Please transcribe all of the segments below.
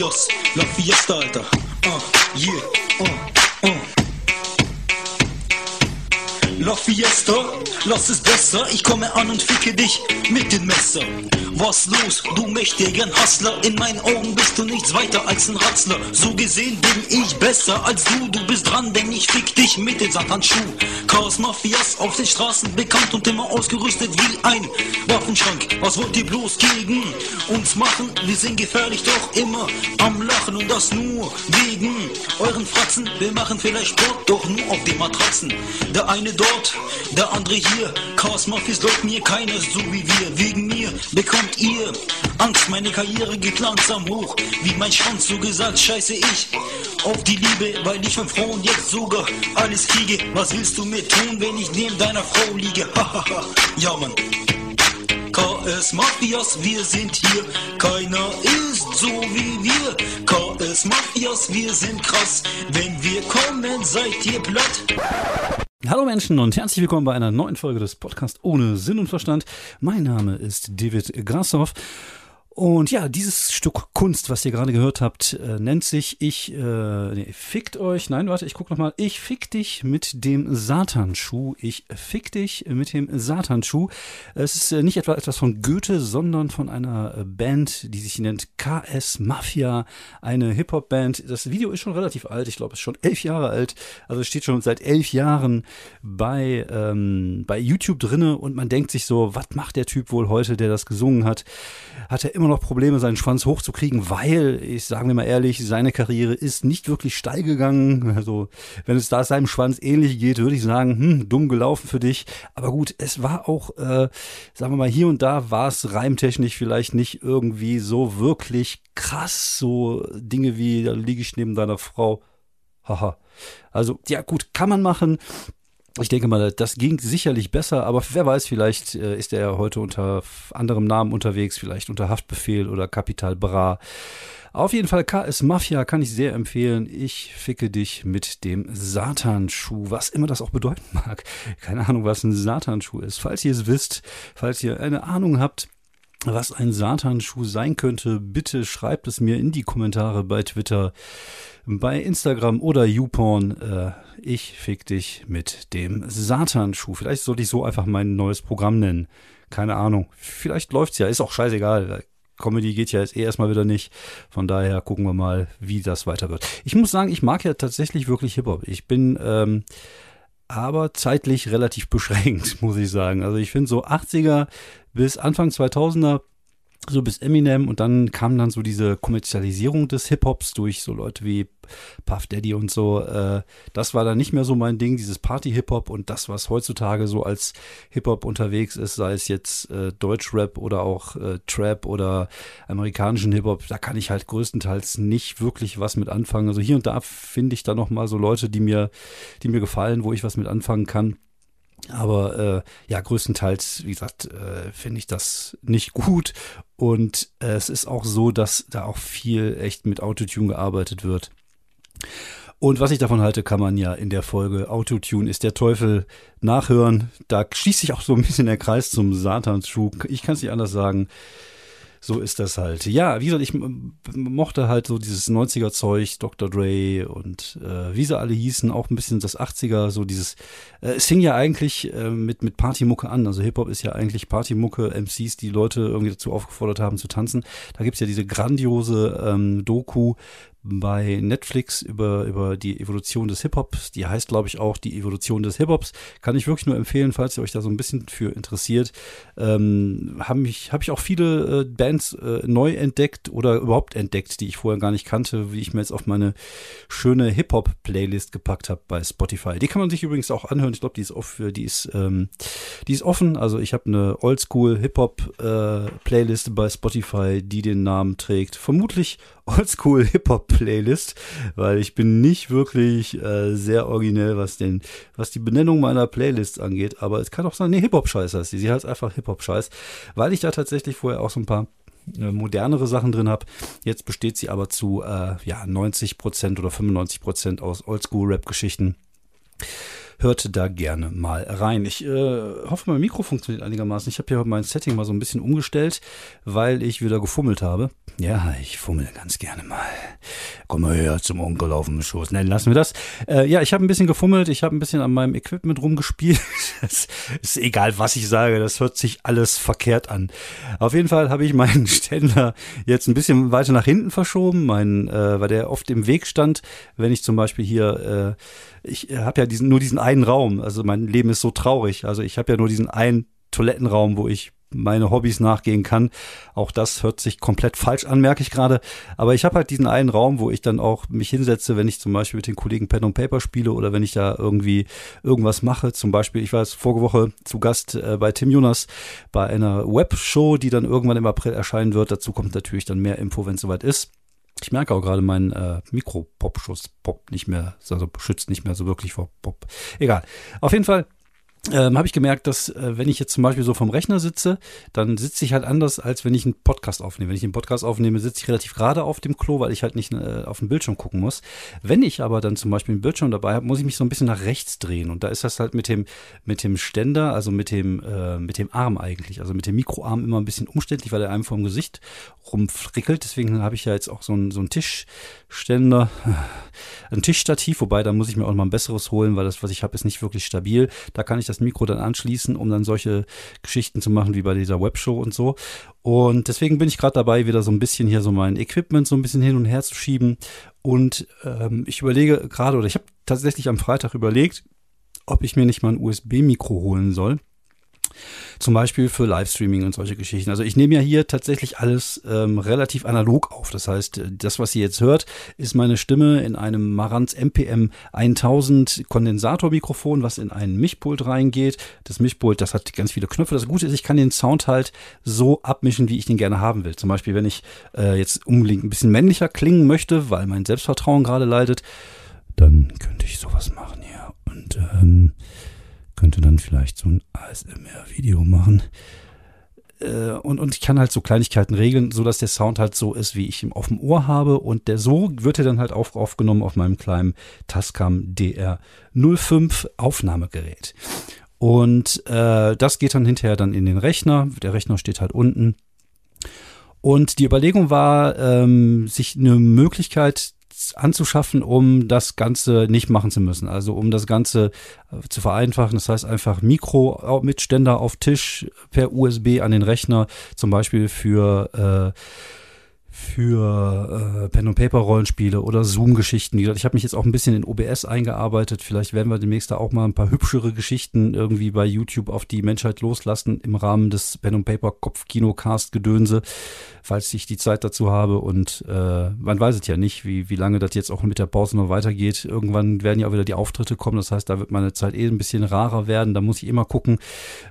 Mafias, La Fiesta, Alter. Uh, yeah, uh, uh. La Fiesta, lass es besser, ich komme an und ficke dich mit dem Messer. Was los, du mächtigen Hustler, in meinen Augen bist du nichts weiter als ein Ratzler. So gesehen bin ich besser als du, du bist dran, denn ich fick dich mit den Satanschuh. Chaos Mafias auf den Straßen bekannt und immer ausgerüstet wie ein Waffenschrank. Was wollt ihr bloß gegen uns machen? Wir sind gefährlich, doch immer am Lachen und das nur wegen euren Fratzen. Wir machen vielleicht Sport, doch nur auf den Matratzen. Der eine dort, der andere hier. Chaos Mafias läuft mir keiner so wie wir. Wegen mir bekommt ihr Angst, meine Karriere geht langsam hoch. Wie mein Schwanz so gesagt, scheiße ich auf die Liebe, weil ich von Frauen jetzt sogar alles kriege. Was willst du mir tun, wenn ich neben deiner Frau liege? Hahaha, ja Mann. KS Mafias, wir sind hier. Keiner ist so wie wir. KS Mafias, wir sind krass. Wenn wir kommen, seid ihr platt. Hallo Menschen und herzlich willkommen bei einer neuen Folge des Podcasts ohne Sinn und Verstand. Mein Name ist David Grassoff und ja, dieses Stück Kunst, was ihr gerade gehört habt, äh, nennt sich Ich äh, nee, fickt euch. Nein, warte, ich guck noch mal. Ich fick dich mit dem Satanschuh. Ich fick dich mit dem Satanschuh. Es ist äh, nicht etwa etwas von Goethe, sondern von einer äh, Band, die sich nennt KS Mafia, eine Hip-Hop-Band. Das Video ist schon relativ alt. Ich glaube, es ist schon elf Jahre alt. Also es steht schon seit elf Jahren bei, ähm, bei YouTube drinne und man denkt sich so, was macht der Typ wohl heute, der das gesungen hat? Hat er immer noch Probleme, seinen Schwanz hochzukriegen, weil, ich sage mir mal ehrlich, seine Karriere ist nicht wirklich steil gegangen. Also, wenn es da seinem Schwanz ähnlich geht, würde ich sagen, hm, dumm gelaufen für dich. Aber gut, es war auch, äh, sagen wir mal, hier und da war es reimtechnisch vielleicht nicht irgendwie so wirklich krass. So Dinge wie, da liege ich neben deiner Frau. Haha. Also, ja, gut, kann man machen. Ich denke mal, das ging sicherlich besser, aber wer weiß, vielleicht äh, ist er heute unter anderem Namen unterwegs, vielleicht unter Haftbefehl oder Kapital Bra. Auf jeden Fall KS Mafia kann ich sehr empfehlen. Ich ficke dich mit dem Satanschuh, was immer das auch bedeuten mag. Keine Ahnung, was ein Satanschuh ist. Falls ihr es wisst, falls ihr eine Ahnung habt, was ein Satanschuh sein könnte, bitte schreibt es mir in die Kommentare bei Twitter, bei Instagram oder YouPorn. Äh, ich fick dich mit dem Satanschuh. Vielleicht sollte ich so einfach mein neues Programm nennen. Keine Ahnung. Vielleicht läuft's ja. Ist auch scheißegal. Comedy geht ja jetzt eh erstmal wieder nicht. Von daher gucken wir mal, wie das weiter wird. Ich muss sagen, ich mag ja tatsächlich wirklich Hip-Hop. Ich bin ähm, aber zeitlich relativ beschränkt, muss ich sagen. Also ich finde so 80er bis Anfang 2000er so bis Eminem und dann kam dann so diese Kommerzialisierung des Hip-Hops durch so Leute wie Puff Daddy und so. Äh, das war dann nicht mehr so mein Ding, dieses Party-Hip-Hop und das, was heutzutage so als Hip-Hop unterwegs ist, sei es jetzt äh, Deutsch-Rap oder auch äh, Trap oder amerikanischen Hip-Hop, da kann ich halt größtenteils nicht wirklich was mit anfangen. Also hier und da finde ich da noch mal so Leute, die mir, die mir gefallen, wo ich was mit anfangen kann. Aber äh, ja, größtenteils, wie gesagt, äh, finde ich das nicht gut. Und äh, es ist auch so, dass da auch viel echt mit Autotune gearbeitet wird. Und was ich davon halte, kann man ja in der Folge Autotune ist der Teufel nachhören. Da schließt sich auch so ein bisschen der Kreis zum Satansschuh. Ich kann es nicht anders sagen so ist das halt. Ja, wie gesagt, ich mochte halt so dieses 90er-Zeug, Dr. Dre und äh, wie sie alle hießen, auch ein bisschen das 80er, so dieses, äh, es fing ja eigentlich äh, mit, mit Partymucke an. Also Hip-Hop ist ja eigentlich Partymucke, MCs, die Leute irgendwie dazu aufgefordert haben zu tanzen. Da gibt's ja diese grandiose ähm, Doku bei Netflix über, über die Evolution des Hip-Hops. Die heißt, glaube ich, auch die Evolution des Hip-Hops. Kann ich wirklich nur empfehlen, falls ihr euch da so ein bisschen für interessiert. Ähm, Habe ich, hab ich auch viele äh, Bands äh, neu entdeckt oder überhaupt entdeckt, die ich vorher gar nicht kannte, wie ich mir jetzt auf meine schöne Hip-Hop-Playlist gepackt habe bei Spotify. Die kann man sich übrigens auch anhören. Ich glaube, die ist die ähm, die ist offen. Also ich habe eine Oldschool Hip-Hop-Playlist äh, bei Spotify, die den Namen trägt. Vermutlich Oldschool Hip-Hop Playlist, weil ich bin nicht wirklich äh, sehr originell, was den, was die Benennung meiner Playlists angeht, aber es kann auch sein, nee, Hip-Hop-Scheiß heißt sie. Sie heißt einfach Hip-Hop-Scheiß, weil ich da tatsächlich vorher auch so ein paar äh, modernere Sachen drin habe. Jetzt besteht sie aber zu äh, ja, 90% oder 95% aus Oldschool-Rap-Geschichten. Hört da gerne mal rein. Ich äh, hoffe, mein Mikro funktioniert einigermaßen. Ich habe hier mein Setting mal so ein bisschen umgestellt, weil ich wieder gefummelt habe. Ja, ich fummel ganz gerne mal. Komm mal her zum Onkel auf dem Schoß. Nein, lassen wir das. Äh, ja, ich habe ein bisschen gefummelt. Ich habe ein bisschen an meinem Equipment rumgespielt. Es ist egal, was ich sage. Das hört sich alles verkehrt an. Auf jeden Fall habe ich meinen Ständer jetzt ein bisschen weiter nach hinten verschoben, mein, äh, weil der oft im Weg stand, wenn ich zum Beispiel hier, äh, ich habe ja diesen, nur diesen einen Raum. Also mein Leben ist so traurig. Also ich habe ja nur diesen einen Toilettenraum, wo ich meine Hobbys nachgehen kann. Auch das hört sich komplett falsch an, merke ich gerade. Aber ich habe halt diesen einen Raum, wo ich dann auch mich hinsetze, wenn ich zum Beispiel mit den Kollegen Pen und Paper spiele oder wenn ich da irgendwie irgendwas mache. Zum Beispiel, ich war jetzt vorige Woche zu Gast äh, bei Tim Jonas bei einer Webshow, die dann irgendwann im April erscheinen wird. Dazu kommt natürlich dann mehr Info, wenn es soweit ist. Ich merke auch gerade, mein äh, Mikro-Pop-Schuss poppt nicht mehr, also schützt nicht mehr so wirklich vor Pop. Egal. Auf jeden Fall ähm, habe ich gemerkt, dass äh, wenn ich jetzt zum Beispiel so vom Rechner sitze, dann sitze ich halt anders, als wenn ich einen Podcast aufnehme. Wenn ich einen Podcast aufnehme, sitze ich relativ gerade auf dem Klo, weil ich halt nicht äh, auf den Bildschirm gucken muss. Wenn ich aber dann zum Beispiel einen Bildschirm dabei habe, muss ich mich so ein bisschen nach rechts drehen. Und da ist das halt mit dem, mit dem Ständer, also mit dem, äh, mit dem Arm eigentlich, also mit dem Mikroarm immer ein bisschen umständlich, weil er einem vom Gesicht rumfrickelt. Deswegen habe ich ja jetzt auch so einen, so einen Tischständer, ein Tischstativ, wobei da muss ich mir auch mal ein besseres holen, weil das, was ich habe, ist nicht wirklich stabil. Da kann ich das Mikro dann anschließen, um dann solche Geschichten zu machen wie bei dieser Webshow und so. Und deswegen bin ich gerade dabei, wieder so ein bisschen hier so mein Equipment so ein bisschen hin und her zu schieben. Und ähm, ich überlege gerade, oder ich habe tatsächlich am Freitag überlegt, ob ich mir nicht mal ein USB-Mikro holen soll. Zum Beispiel für Livestreaming und solche Geschichten. Also ich nehme ja hier tatsächlich alles ähm, relativ analog auf. Das heißt, das, was ihr jetzt hört, ist meine Stimme in einem Marantz MPM 1000 Kondensatormikrofon, was in einen Mischpult reingeht. Das Mischpult, das hat ganz viele Knöpfe. Das Gute ist, ich kann den Sound halt so abmischen, wie ich den gerne haben will. Zum Beispiel, wenn ich äh, jetzt unbedingt ein bisschen männlicher klingen möchte, weil mein Selbstvertrauen gerade leidet, dann könnte ich sowas machen hier. Und ähm, könnte dann vielleicht so ein ASMR-Video machen. Äh, und, und ich kann halt so Kleinigkeiten regeln, so dass der Sound halt so ist, wie ich ihn auf dem Ohr habe. Und der so wird er dann halt auf, aufgenommen auf meinem kleinen Tascam DR05 Aufnahmegerät. Und äh, das geht dann hinterher dann in den Rechner. Der Rechner steht halt unten. Und die Überlegung war, ähm, sich eine Möglichkeit anzuschaffen, um das Ganze nicht machen zu müssen. Also um das Ganze äh, zu vereinfachen. Das heißt einfach Mikro mit Ständer auf Tisch per USB an den Rechner, zum Beispiel für äh, für äh, Pen and Paper Rollenspiele oder Zoom Geschichten. Ich habe mich jetzt auch ein bisschen in OBS eingearbeitet. Vielleicht werden wir demnächst da auch mal ein paar hübschere Geschichten irgendwie bei YouTube auf die Menschheit loslassen im Rahmen des Pen and Paper Kopfkino Cast Gedönse, falls ich die Zeit dazu habe und äh, man weiß es ja nicht, wie wie lange das jetzt auch mit der Pause noch weitergeht. Irgendwann werden ja auch wieder die Auftritte kommen, das heißt, da wird meine Zeit eh ein bisschen rarer werden. Da muss ich immer gucken,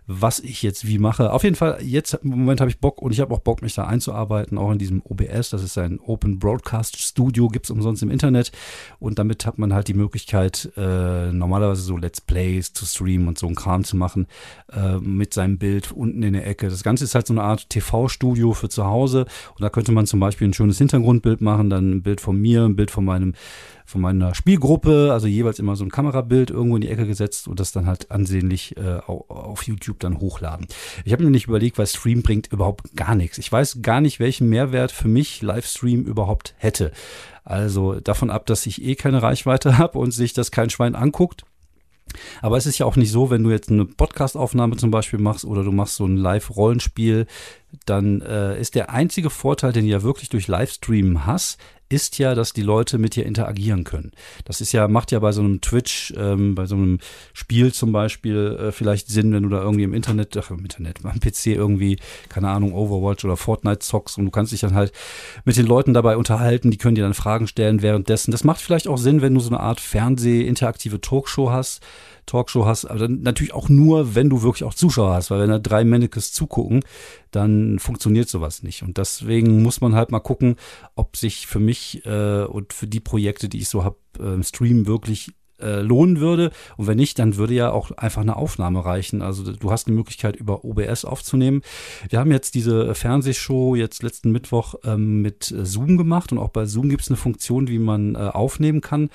was ich jetzt wie mache. Auf jeden Fall jetzt im Moment habe ich Bock und ich habe auch Bock mich da einzuarbeiten, auch in diesem OBS OBS. Das ist ein Open Broadcast Studio, gibt es umsonst im Internet. Und damit hat man halt die Möglichkeit, äh, normalerweise so Let's Plays zu streamen und so ein Kram zu machen äh, mit seinem Bild unten in der Ecke. Das Ganze ist halt so eine Art TV-Studio für zu Hause. Und da könnte man zum Beispiel ein schönes Hintergrundbild machen, dann ein Bild von mir, ein Bild von meinem von meiner Spielgruppe, also jeweils immer so ein Kamerabild irgendwo in die Ecke gesetzt und das dann halt ansehnlich äh, auf YouTube dann hochladen. Ich habe mir nicht überlegt, weil Stream bringt überhaupt gar nichts. Ich weiß gar nicht, welchen Mehrwert für mich Livestream überhaupt hätte. Also davon ab, dass ich eh keine Reichweite habe und sich das kein Schwein anguckt. Aber es ist ja auch nicht so, wenn du jetzt eine Podcast-Aufnahme zum Beispiel machst oder du machst so ein Live-Rollenspiel, dann äh, ist der einzige Vorteil, den du ja wirklich durch Livestream hast, ist ja, dass die Leute mit dir interagieren können. Das ist ja, macht ja bei so einem Twitch, ähm, bei so einem Spiel zum Beispiel äh, vielleicht Sinn, wenn du da irgendwie im Internet, ach, im Internet, am PC irgendwie, keine Ahnung, Overwatch oder Fortnite zockst und du kannst dich dann halt mit den Leuten dabei unterhalten, die können dir dann Fragen stellen währenddessen. Das macht vielleicht auch Sinn, wenn du so eine Art Fernseh-interaktive Talkshow hast, Talkshow hast, aber natürlich auch nur, wenn du wirklich auch Zuschauer hast, weil wenn da drei Mannequins zugucken, dann funktioniert sowas nicht. Und deswegen muss man halt mal gucken, ob sich für mich äh, und für die Projekte, die ich so habe, äh, Stream wirklich lohnen würde. Und wenn nicht, dann würde ja auch einfach eine Aufnahme reichen. Also du hast die Möglichkeit, über OBS aufzunehmen. Wir haben jetzt diese Fernsehshow jetzt letzten Mittwoch ähm, mit Zoom gemacht und auch bei Zoom gibt es eine Funktion, wie man äh, aufnehmen kann.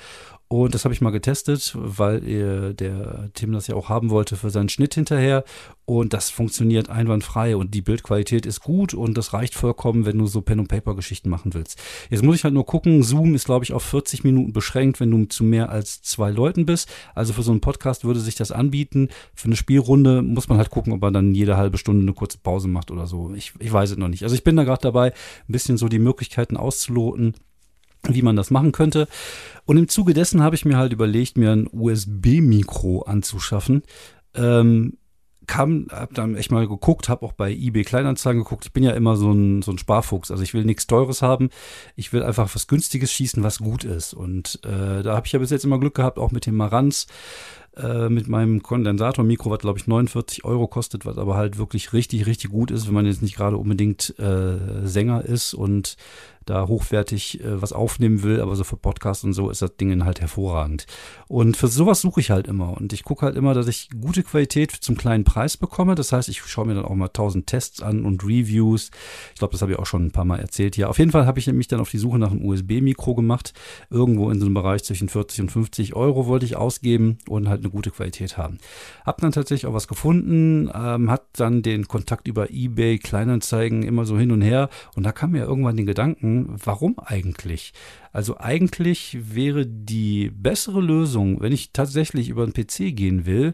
Und das habe ich mal getestet, weil äh, der Tim das ja auch haben wollte für seinen Schnitt hinterher. Und das funktioniert einwandfrei und die Bildqualität ist gut und das reicht vollkommen, wenn du so Pen-and-Paper-Geschichten machen willst. Jetzt muss ich halt nur gucken, Zoom ist, glaube ich, auf 40 Minuten beschränkt, wenn du zu mehr als zwei Leuten bist. Also für so einen Podcast würde sich das anbieten. Für eine Spielrunde muss man halt gucken, ob man dann jede halbe Stunde eine kurze Pause macht oder so. Ich, ich weiß es noch nicht. Also ich bin da gerade dabei, ein bisschen so die Möglichkeiten auszuloten wie man das machen könnte. Und im Zuge dessen habe ich mir halt überlegt, mir ein USB-Mikro anzuschaffen. Ähm, kam, hab dann echt mal geguckt, habe auch bei eBay Kleinanzeigen geguckt. Ich bin ja immer so ein, so ein Sparfuchs. Also ich will nichts Teures haben. Ich will einfach was Günstiges schießen, was gut ist. Und äh, da habe ich ja bis jetzt immer Glück gehabt, auch mit dem Marantz, äh, mit meinem Kondensatormikro, was glaube ich 49 Euro kostet, was aber halt wirklich richtig, richtig gut ist, wenn man jetzt nicht gerade unbedingt äh, Sänger ist und da hochwertig äh, was aufnehmen will, aber so für Podcasts und so ist das Ding halt hervorragend. Und für sowas suche ich halt immer. Und ich gucke halt immer, dass ich gute Qualität zum kleinen Preis bekomme. Das heißt, ich schaue mir dann auch mal tausend Tests an und Reviews. Ich glaube, das habe ich auch schon ein paar Mal erzählt hier. Auf jeden Fall habe ich mich dann auf die Suche nach einem USB-Mikro gemacht. Irgendwo in so einem Bereich zwischen 40 und 50 Euro wollte ich ausgeben und halt eine gute Qualität haben. Hab dann tatsächlich auch was gefunden, ähm, hat dann den Kontakt über eBay, Kleinanzeigen immer so hin und her. Und da kam mir irgendwann den Gedanken, warum eigentlich? Also eigentlich wäre die bessere Lösung, wenn ich tatsächlich über einen PC gehen will,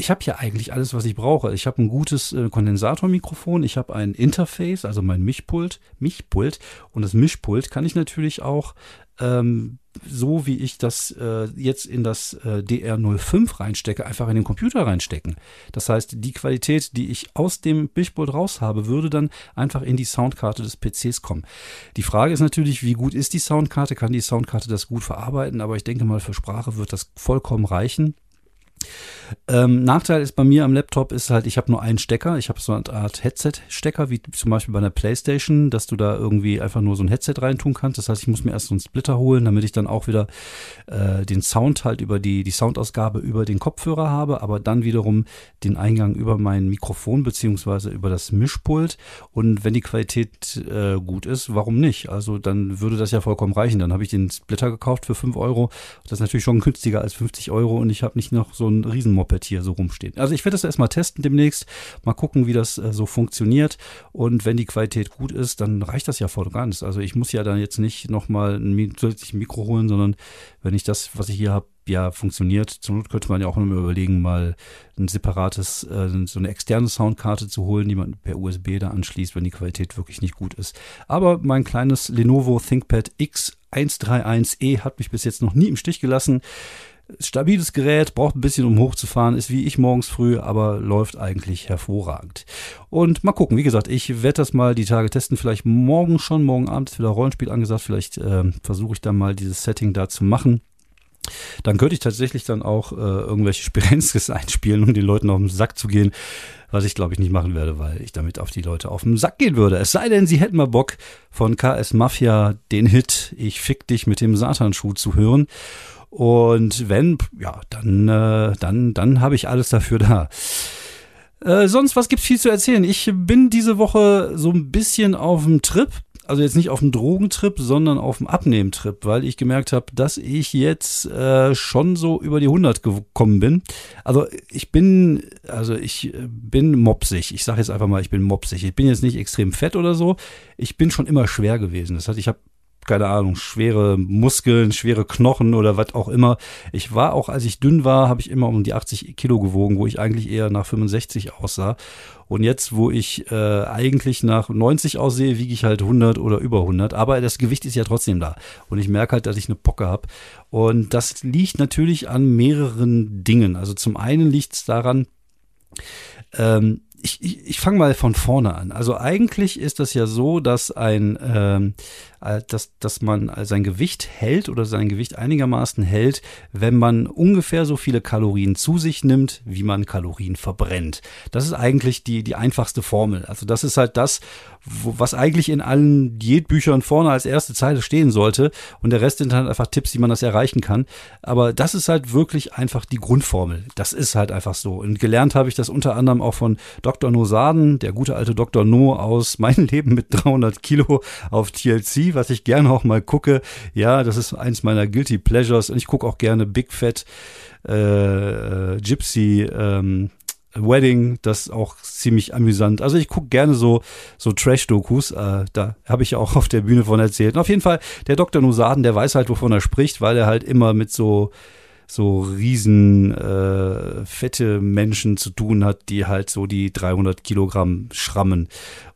ich habe ja eigentlich alles, was ich brauche. Ich habe ein gutes äh, Kondensatormikrofon, ich habe ein Interface, also mein Mischpult, Mischpult und das Mischpult kann ich natürlich auch ähm, so wie ich das äh, jetzt in das äh, DR05 reinstecke, einfach in den Computer reinstecken. Das heißt, die Qualität, die ich aus dem Mischpult raus habe, würde dann einfach in die Soundkarte des PCs kommen. Die Frage ist natürlich, wie gut ist die Soundkarte? Kann die Soundkarte das gut verarbeiten? Aber ich denke mal, für Sprache wird das vollkommen reichen. Ähm, Nachteil ist bei mir am Laptop ist halt, ich habe nur einen Stecker. Ich habe so eine Art Headset-Stecker, wie zum Beispiel bei einer Playstation, dass du da irgendwie einfach nur so ein Headset reintun kannst. Das heißt, ich muss mir erst so einen Splitter holen, damit ich dann auch wieder äh, den Sound halt über die, die Soundausgabe über den Kopfhörer habe, aber dann wiederum den Eingang über mein Mikrofon beziehungsweise über das Mischpult. Und wenn die Qualität äh, gut ist, warum nicht? Also dann würde das ja vollkommen reichen. Dann habe ich den Splitter gekauft für 5 Euro. Das ist natürlich schon günstiger als 50 Euro und ich habe nicht noch so ein riesen Moped hier so rumstehen. Also ich werde das erstmal testen demnächst, mal gucken, wie das äh, so funktioniert. Und wenn die Qualität gut ist, dann reicht das ja voll und ganz. Also ich muss ja dann jetzt nicht nochmal ein zusätzliches Mikro holen, sondern wenn ich das, was ich hier habe, ja funktioniert. Zur Not könnte man ja auch mal überlegen, mal ein separates, äh, so eine externe Soundkarte zu holen, die man per USB da anschließt, wenn die Qualität wirklich nicht gut ist. Aber mein kleines Lenovo ThinkPad X131e hat mich bis jetzt noch nie im Stich gelassen stabiles Gerät, braucht ein bisschen, um hochzufahren, ist wie ich morgens früh, aber läuft eigentlich hervorragend. Und mal gucken, wie gesagt, ich werde das mal die Tage testen, vielleicht morgen schon, morgen Abend ist wieder Rollenspiel angesagt, vielleicht äh, versuche ich dann mal dieses Setting da zu machen. Dann könnte ich tatsächlich dann auch äh, irgendwelche Spirenzkes einspielen, um den Leuten auf den Sack zu gehen. Was ich glaube ich nicht machen werde, weil ich damit auf die Leute auf den Sack gehen würde. Es sei denn, sie hätten mal Bock von KS Mafia den Hit Ich fick dich mit dem Satanschuh zu hören. Und wenn, ja, dann, äh, dann, dann habe ich alles dafür da. Äh, sonst, was gibt's viel zu erzählen? Ich bin diese Woche so ein bisschen auf dem Trip. Also jetzt nicht auf dem Drogentrip, sondern auf dem Abnehmtrip, weil ich gemerkt habe, dass ich jetzt äh, schon so über die 100 gekommen bin. Also ich bin, also ich bin mopsig. Ich sage jetzt einfach mal, ich bin mopsig. Ich bin jetzt nicht extrem fett oder so. Ich bin schon immer schwer gewesen. Das heißt, ich habe keine Ahnung, schwere Muskeln, schwere Knochen oder was auch immer. Ich war auch, als ich dünn war, habe ich immer um die 80 Kilo gewogen, wo ich eigentlich eher nach 65 aussah. Und jetzt, wo ich äh, eigentlich nach 90 aussehe, wiege ich halt 100 oder über 100. Aber das Gewicht ist ja trotzdem da. Und ich merke halt, dass ich eine Pocke habe. Und das liegt natürlich an mehreren Dingen. Also zum einen liegt es daran, ähm, ich, ich, ich fange mal von vorne an. Also eigentlich ist das ja so, dass ein ähm, äh, dass, dass man sein Gewicht hält oder sein Gewicht einigermaßen hält, wenn man ungefähr so viele Kalorien zu sich nimmt, wie man Kalorien verbrennt. Das ist eigentlich die, die einfachste Formel. Also das ist halt das, wo, was eigentlich in allen Diätbüchern vorne als erste Zeile stehen sollte. Und der Rest sind halt einfach Tipps, wie man das erreichen kann. Aber das ist halt wirklich einfach die Grundformel. Das ist halt einfach so. Und gelernt habe ich das unter anderem auch von Dr. Dr. Nosaden, der gute alte Dr. No aus Mein Leben mit 300 Kilo auf TLC, was ich gerne auch mal gucke. Ja, das ist eins meiner Guilty Pleasures und ich gucke auch gerne Big Fat äh, Gypsy ähm, Wedding, das ist auch ziemlich amüsant. Also ich gucke gerne so, so Trash-Dokus, äh, da habe ich auch auf der Bühne von erzählt. Und auf jeden Fall, der Dr. Nusaden, der weiß halt, wovon er spricht, weil er halt immer mit so so riesen äh, fette Menschen zu tun hat, die halt so die 300 Kilogramm schrammen.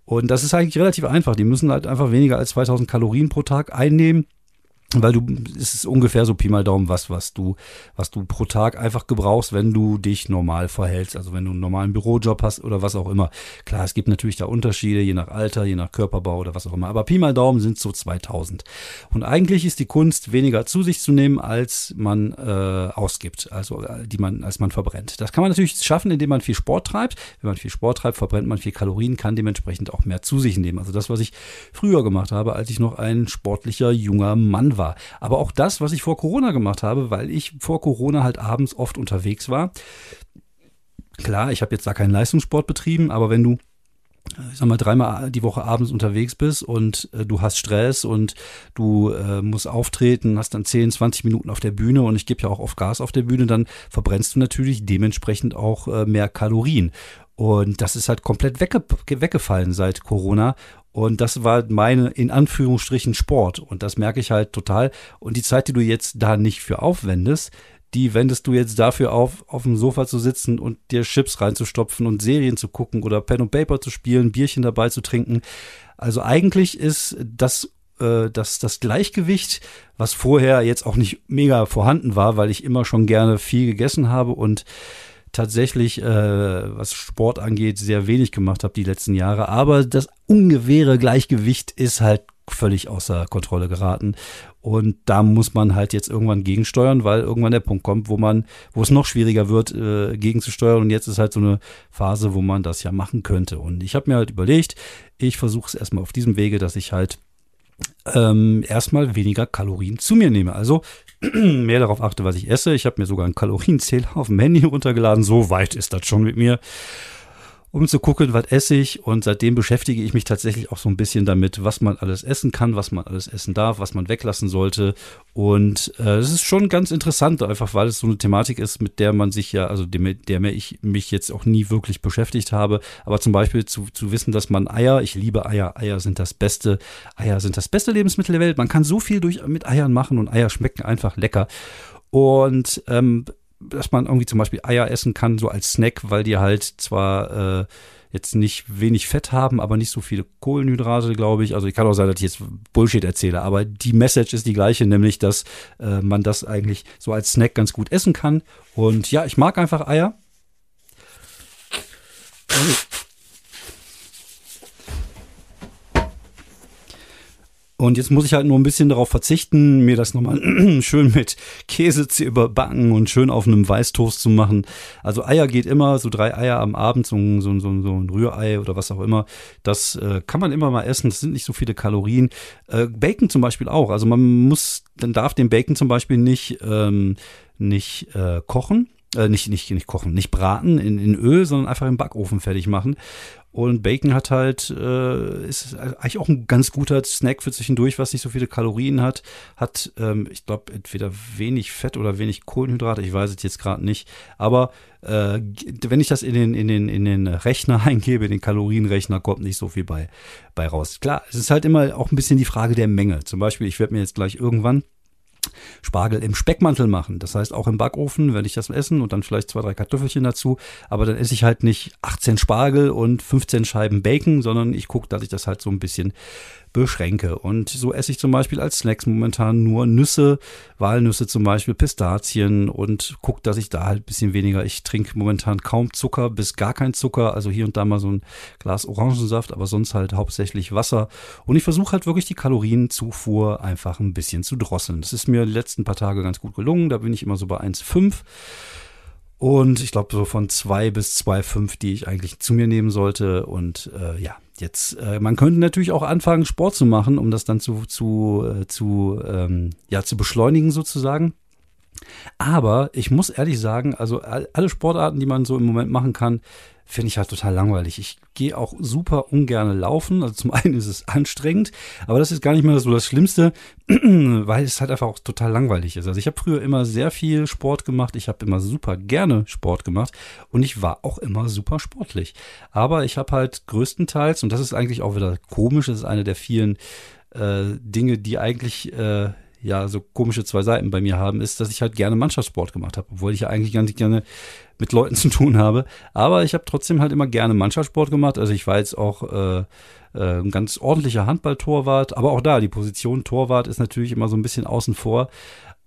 Und das ist eigentlich relativ einfach. Die müssen halt einfach weniger als 2000 Kalorien pro Tag einnehmen weil du es ist ungefähr so Pi mal Daumen was was du was du pro Tag einfach gebrauchst, wenn du dich normal verhältst, also wenn du einen normalen Bürojob hast oder was auch immer. Klar, es gibt natürlich da Unterschiede je nach Alter, je nach Körperbau oder was auch immer, aber Pi mal Daumen sind so 2000. Und eigentlich ist die Kunst weniger zu sich zu nehmen, als man äh, ausgibt, also äh, die man als man verbrennt. Das kann man natürlich schaffen, indem man viel Sport treibt. Wenn man viel Sport treibt, verbrennt man viel Kalorien, kann dementsprechend auch mehr zu sich nehmen. Also das, was ich früher gemacht habe, als ich noch ein sportlicher junger Mann war war. Aber auch das, was ich vor Corona gemacht habe, weil ich vor Corona halt abends oft unterwegs war. Klar, ich habe jetzt da keinen Leistungssport betrieben, aber wenn du ich sag mal, dreimal die Woche abends unterwegs bist und äh, du hast Stress und du äh, musst auftreten, hast dann 10, 20 Minuten auf der Bühne und ich gebe ja auch oft Gas auf der Bühne, dann verbrennst du natürlich dementsprechend auch äh, mehr Kalorien. Und das ist halt komplett wegge weggefallen seit Corona. Und das war meine, in Anführungsstrichen, Sport. Und das merke ich halt total. Und die Zeit, die du jetzt da nicht für aufwendest, die wendest du jetzt dafür auf, auf dem Sofa zu sitzen und dir Chips reinzustopfen und Serien zu gucken oder Pen und Paper zu spielen, Bierchen dabei zu trinken. Also eigentlich ist das äh, das, das Gleichgewicht, was vorher jetzt auch nicht mega vorhanden war, weil ich immer schon gerne viel gegessen habe und tatsächlich, äh, was Sport angeht, sehr wenig gemacht habe die letzten Jahre. Aber das ungefähre Gleichgewicht ist halt völlig außer Kontrolle geraten. Und da muss man halt jetzt irgendwann gegensteuern, weil irgendwann der Punkt kommt, wo man, wo es noch schwieriger wird, äh, gegenzusteuern. Und jetzt ist halt so eine Phase, wo man das ja machen könnte. Und ich habe mir halt überlegt, ich versuche es erstmal auf diesem Wege, dass ich halt ähm, erstmal weniger Kalorien zu mir nehme. Also mehr darauf achte, was ich esse. Ich habe mir sogar einen Kalorienzähler auf dem Handy runtergeladen. So weit ist das schon mit mir um zu gucken, was esse ich. Und seitdem beschäftige ich mich tatsächlich auch so ein bisschen damit, was man alles essen kann, was man alles essen darf, was man weglassen sollte. Und äh, es ist schon ganz interessant, einfach weil es so eine Thematik ist, mit der man sich ja, also dem, der mir ich mich jetzt auch nie wirklich beschäftigt habe. Aber zum Beispiel zu, zu wissen, dass man Eier, ich liebe Eier, Eier sind das beste, Eier sind das beste Lebensmittel der Welt. Man kann so viel durch, mit Eiern machen und Eier schmecken einfach lecker. Und ähm, dass man irgendwie zum Beispiel Eier essen kann, so als Snack, weil die halt zwar äh, jetzt nicht wenig Fett haben, aber nicht so viele Kohlenhydrate, glaube ich. Also ich kann auch sein, dass ich jetzt Bullshit erzähle, aber die Message ist die gleiche, nämlich, dass äh, man das eigentlich so als Snack ganz gut essen kann. Und ja, ich mag einfach Eier. Und jetzt muss ich halt nur ein bisschen darauf verzichten, mir das nochmal schön mit Käse zu überbacken und schön auf einem Weißtoast zu machen. Also Eier geht immer, so drei Eier am Abend, so, so, so, so ein Rührei oder was auch immer. Das äh, kann man immer mal essen, das sind nicht so viele Kalorien. Äh, Bacon zum Beispiel auch. Also man muss, dann darf den Bacon zum Beispiel nicht, ähm, nicht äh, kochen äh, nicht, nicht, nicht kochen, nicht braten in, in Öl, sondern einfach im Backofen fertig machen. Und Bacon hat halt, äh, ist eigentlich auch ein ganz guter Snack für zwischendurch, was nicht so viele Kalorien hat. Hat, ähm, ich glaube, entweder wenig Fett oder wenig Kohlenhydrate, ich weiß es jetzt gerade nicht. Aber äh, wenn ich das in den, in, den, in den Rechner eingebe, den Kalorienrechner, kommt nicht so viel bei, bei raus. Klar, es ist halt immer auch ein bisschen die Frage der Menge. Zum Beispiel, ich werde mir jetzt gleich irgendwann Spargel im Speckmantel machen. Das heißt auch im Backofen werde ich das essen und dann vielleicht zwei, drei Kartoffelchen dazu. Aber dann esse ich halt nicht 18 Spargel und 15 Scheiben Bacon, sondern ich gucke, dass ich das halt so ein bisschen beschränke. Und so esse ich zum Beispiel als Snacks momentan nur Nüsse, Walnüsse zum Beispiel, Pistazien und gucke, dass ich da halt ein bisschen weniger. Ich trinke momentan kaum Zucker bis gar kein Zucker, also hier und da mal so ein Glas Orangensaft, aber sonst halt hauptsächlich Wasser. Und ich versuche halt wirklich die Kalorienzufuhr einfach ein bisschen zu drosseln. Das ist mir die letzten paar Tage ganz gut gelungen. Da bin ich immer so bei 1,5. Und ich glaube, so von 2 bis 2,5, die ich eigentlich zu mir nehmen sollte. Und äh, ja, Jetzt, äh, man könnte natürlich auch anfangen, Sport zu machen, um das dann zu, zu, äh, zu, ähm, ja, zu beschleunigen sozusagen. Aber ich muss ehrlich sagen, also alle Sportarten, die man so im Moment machen kann, finde ich halt total langweilig. Ich gehe auch super ungern laufen. Also zum einen ist es anstrengend, aber das ist gar nicht mehr so das Schlimmste, weil es halt einfach auch total langweilig ist. Also ich habe früher immer sehr viel Sport gemacht. Ich habe immer super gerne Sport gemacht und ich war auch immer super sportlich. Aber ich habe halt größtenteils, und das ist eigentlich auch wieder komisch, das ist eine der vielen äh, Dinge, die eigentlich äh, ja so komische zwei Seiten bei mir haben, ist, dass ich halt gerne Mannschaftssport gemacht habe, obwohl ich ja eigentlich ganz gerne mit Leuten zu tun habe. Aber ich habe trotzdem halt immer gerne Mannschaftssport gemacht. Also ich war jetzt auch äh, äh, ein ganz ordentlicher Handballtorwart, aber auch da, die Position Torwart ist natürlich immer so ein bisschen außen vor.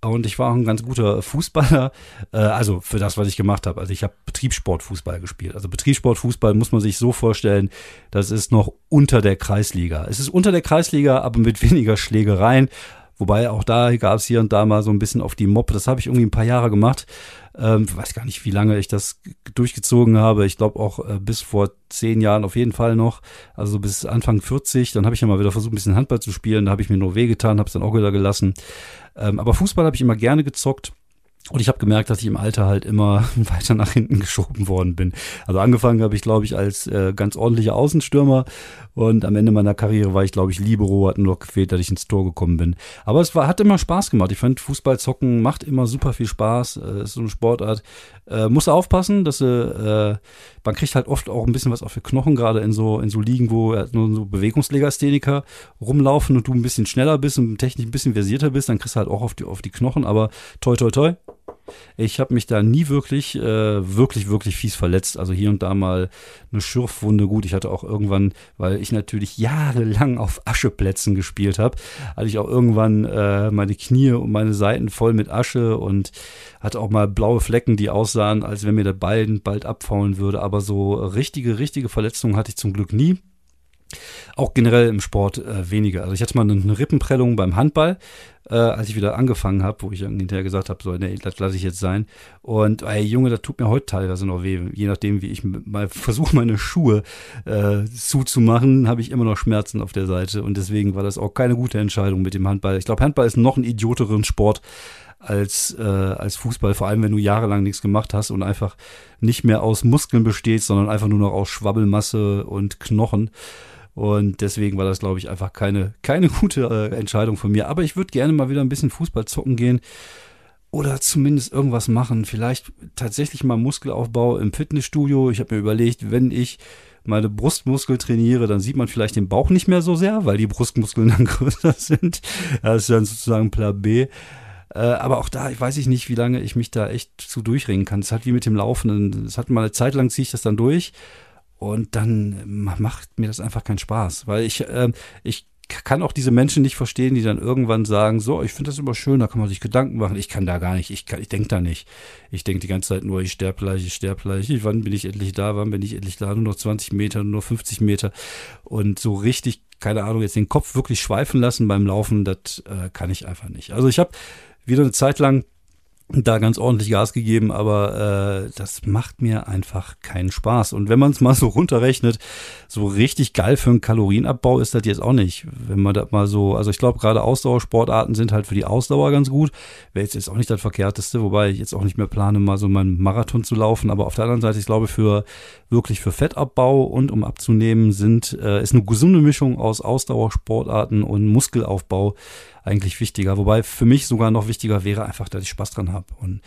Und ich war auch ein ganz guter Fußballer, äh, also für das, was ich gemacht habe. Also ich habe Betriebssportfußball gespielt. Also Betriebssportfußball muss man sich so vorstellen, das ist noch unter der Kreisliga. Es ist unter der Kreisliga, aber mit weniger Schlägereien. Wobei auch da gab es hier und da mal so ein bisschen auf die Mob. Das habe ich irgendwie ein paar Jahre gemacht. Ähm, weiß gar nicht, wie lange ich das durchgezogen habe. Ich glaube auch äh, bis vor zehn Jahren auf jeden Fall noch. Also bis Anfang 40. Dann habe ich ja mal wieder versucht, ein bisschen Handball zu spielen. Da habe ich mir nur wehgetan, habe es dann auch wieder gelassen. Ähm, aber Fußball habe ich immer gerne gezockt. Und ich habe gemerkt, dass ich im Alter halt immer weiter nach hinten geschoben worden bin. Also angefangen habe ich, glaube ich, als äh, ganz ordentlicher Außenstürmer und am Ende meiner Karriere war ich, glaube ich, Libero, hat nur noch gefehlt, dass ich ins Tor gekommen bin. Aber es war, hat immer Spaß gemacht. Ich fand Fußball zocken macht immer super viel Spaß. Äh, ist so eine Sportart. Äh, muss aufpassen, dass äh, man kriegt halt oft auch ein bisschen was auf die Knochen, gerade in so, in so Ligen, wo nur so Bewegungslegastheniker rumlaufen und du ein bisschen schneller bist und technisch ein bisschen versierter bist, dann kriegst du halt auch auf die, auf die Knochen. Aber toi, toi, toi, ich habe mich da nie wirklich, äh, wirklich, wirklich fies verletzt. Also hier und da mal eine Schürfwunde. Gut, ich hatte auch irgendwann, weil ich natürlich jahrelang auf Ascheplätzen gespielt habe, hatte ich auch irgendwann äh, meine Knie und meine Seiten voll mit Asche und hatte auch mal blaue Flecken, die aussahen, als wenn mir der Bein bald abfaulen würde. Aber so richtige, richtige Verletzungen hatte ich zum Glück nie. Auch generell im Sport äh, weniger. Also ich hatte mal eine, Rippenprellung beim Handball, äh, als ich wieder angefangen habe, wo ich hinterher gesagt habe, so, nee, das lasse ich jetzt sein. Und ey, Junge, das tut mir heute teilweise noch weh. Je nachdem, wie ich mal versuche, meine Schuhe äh, zuzumachen, habe ich immer noch Schmerzen auf der Seite. Und deswegen war das auch keine gute Entscheidung mit dem Handball. Ich glaube, Handball ist noch ein idioteren Sport als, äh, als Fußball, vor allem wenn du jahrelang nichts gemacht hast und einfach nicht mehr aus Muskeln bestehst, sondern einfach nur noch aus Schwabbelmasse und Knochen. Und deswegen war das, glaube ich, einfach keine, keine gute äh, Entscheidung von mir. Aber ich würde gerne mal wieder ein bisschen Fußball zocken gehen oder zumindest irgendwas machen. Vielleicht tatsächlich mal Muskelaufbau im Fitnessstudio. Ich habe mir überlegt, wenn ich meine Brustmuskel trainiere, dann sieht man vielleicht den Bauch nicht mehr so sehr, weil die Brustmuskeln dann größer sind. Das ist dann sozusagen Plan B. Äh, aber auch da, ich weiß ich nicht, wie lange ich mich da echt zu durchringen kann. Es halt wie mit dem Laufen. Es hat mal eine Zeit lang ziehe ich das dann durch und dann macht mir das einfach keinen Spaß, weil ich, äh, ich kann auch diese Menschen nicht verstehen, die dann irgendwann sagen, so, ich finde das immer schön, da kann man sich Gedanken machen. Ich kann da gar nicht, ich, kann, ich denke da nicht. Ich denke die ganze Zeit nur, ich sterbe gleich, ich sterbe gleich. Wann bin ich endlich da, wann bin ich endlich da? Nur noch 20 Meter, nur noch 50 Meter. Und so richtig, keine Ahnung, jetzt den Kopf wirklich schweifen lassen beim Laufen, das äh, kann ich einfach nicht. Also ich habe wieder eine Zeit lang da ganz ordentlich Gas gegeben, aber äh, das macht mir einfach keinen Spaß. Und wenn man es mal so runterrechnet, so richtig geil für einen Kalorienabbau ist das jetzt auch nicht. Wenn man das mal so, also ich glaube, gerade Ausdauersportarten sind halt für die Ausdauer ganz gut. Wäre jetzt, jetzt auch nicht das Verkehrteste, wobei ich jetzt auch nicht mehr plane, mal so meinen Marathon zu laufen. Aber auf der anderen Seite, ich glaube, für wirklich für Fettabbau und um abzunehmen sind, äh, ist eine gesunde Mischung aus Ausdauersportarten und Muskelaufbau eigentlich wichtiger. Wobei für mich sogar noch wichtiger wäre einfach, dass ich Spaß dran habe. Und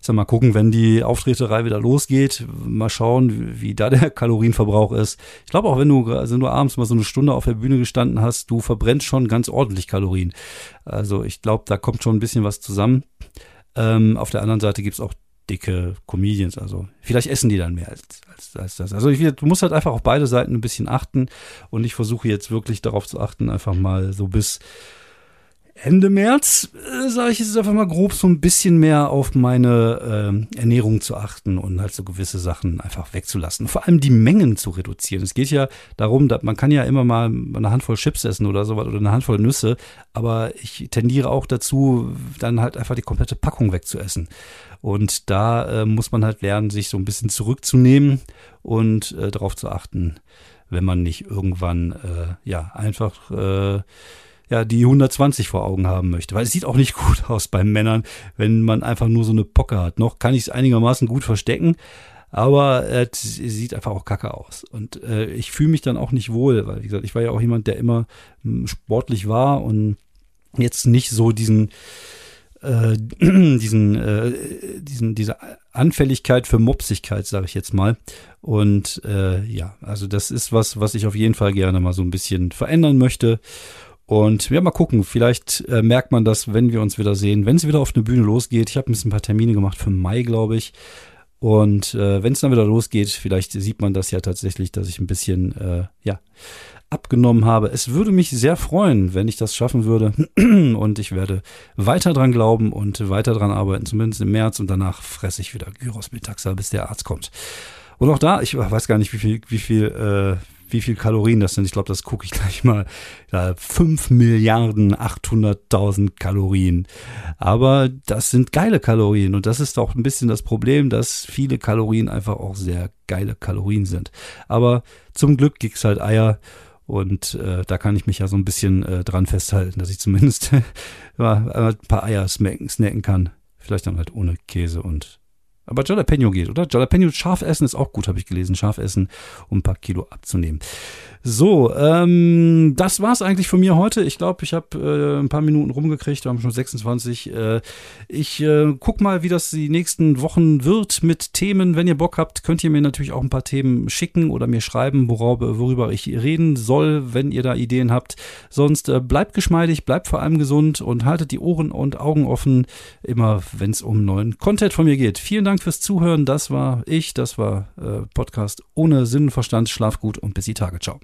sag mal gucken, wenn die Auftreterei wieder losgeht, mal schauen, wie da der Kalorienverbrauch ist. Ich glaube auch, wenn du, also wenn du abends mal so eine Stunde auf der Bühne gestanden hast, du verbrennst schon ganz ordentlich Kalorien. Also ich glaube, da kommt schon ein bisschen was zusammen. Ähm, auf der anderen Seite gibt's auch dicke Comedians, also vielleicht essen die dann mehr als, als, als das. Also ich, du musst halt einfach auf beide Seiten ein bisschen achten und ich versuche jetzt wirklich darauf zu achten, einfach mal so bis Ende März, äh, sage ich jetzt einfach mal grob, so ein bisschen mehr auf meine äh, Ernährung zu achten und halt so gewisse Sachen einfach wegzulassen. Vor allem die Mengen zu reduzieren. Es geht ja darum, dass man kann ja immer mal eine Handvoll Chips essen oder sowas oder eine Handvoll Nüsse, aber ich tendiere auch dazu, dann halt einfach die komplette Packung wegzuessen. Und da äh, muss man halt lernen, sich so ein bisschen zurückzunehmen und äh, darauf zu achten, wenn man nicht irgendwann äh, ja einfach äh, ja, die 120 vor Augen haben möchte. Weil es sieht auch nicht gut aus bei Männern, wenn man einfach nur so eine Pocke hat. Noch kann ich es einigermaßen gut verstecken, aber es sieht einfach auch kacke aus. Und äh, ich fühle mich dann auch nicht wohl, weil, wie gesagt, ich war ja auch jemand, der immer hm, sportlich war und jetzt nicht so diesen äh, diesen, äh, diesen, diese Anfälligkeit für Mopsigkeit, sage ich jetzt mal. Und äh, ja, also das ist was, was ich auf jeden Fall gerne mal so ein bisschen verändern möchte. Und ja, mal gucken, vielleicht äh, merkt man das, wenn wir uns wieder sehen, wenn es wieder auf eine Bühne losgeht. Ich habe ein bisschen ein paar Termine gemacht für Mai, glaube ich. Und äh, wenn es dann wieder losgeht, vielleicht sieht man das ja tatsächlich, dass ich ein bisschen, äh, ja, abgenommen habe. Es würde mich sehr freuen, wenn ich das schaffen würde. Und ich werde weiter dran glauben und weiter dran arbeiten, zumindest im März. Und danach fresse ich wieder Gyros mit Taxa, bis der Arzt kommt. Und auch da, ich weiß gar nicht, wie viel, wie viel, äh, wie viel Kalorien das sind. Ich glaube, das gucke ich gleich mal. Ja, 5 Milliarden 800.000 Kalorien. Aber das sind geile Kalorien. Und das ist auch ein bisschen das Problem, dass viele Kalorien einfach auch sehr geile Kalorien sind. Aber zum Glück gibt's halt Eier. Und äh, da kann ich mich ja so ein bisschen äh, dran festhalten, dass ich zumindest ja, ein paar Eier snacken, snacken kann. Vielleicht dann halt ohne Käse und aber Jalapeno geht, oder? Jalapeno scharf essen ist auch gut, habe ich gelesen. Scharf essen, um ein paar Kilo abzunehmen. So, ähm, das war's eigentlich von mir heute. Ich glaube, ich habe äh, ein paar Minuten rumgekriegt, wir haben schon 26. Äh, ich äh, guck mal, wie das die nächsten Wochen wird mit Themen. Wenn ihr Bock habt, könnt ihr mir natürlich auch ein paar Themen schicken oder mir schreiben, worüber, worüber ich reden soll, wenn ihr da Ideen habt. Sonst äh, bleibt geschmeidig, bleibt vor allem gesund und haltet die Ohren und Augen offen, immer wenn es um neuen Content von mir geht. Vielen Dank fürs Zuhören. Das war ich, das war äh, Podcast ohne Sinn und Verstand. Schlaf gut und bis die Tage. Ciao.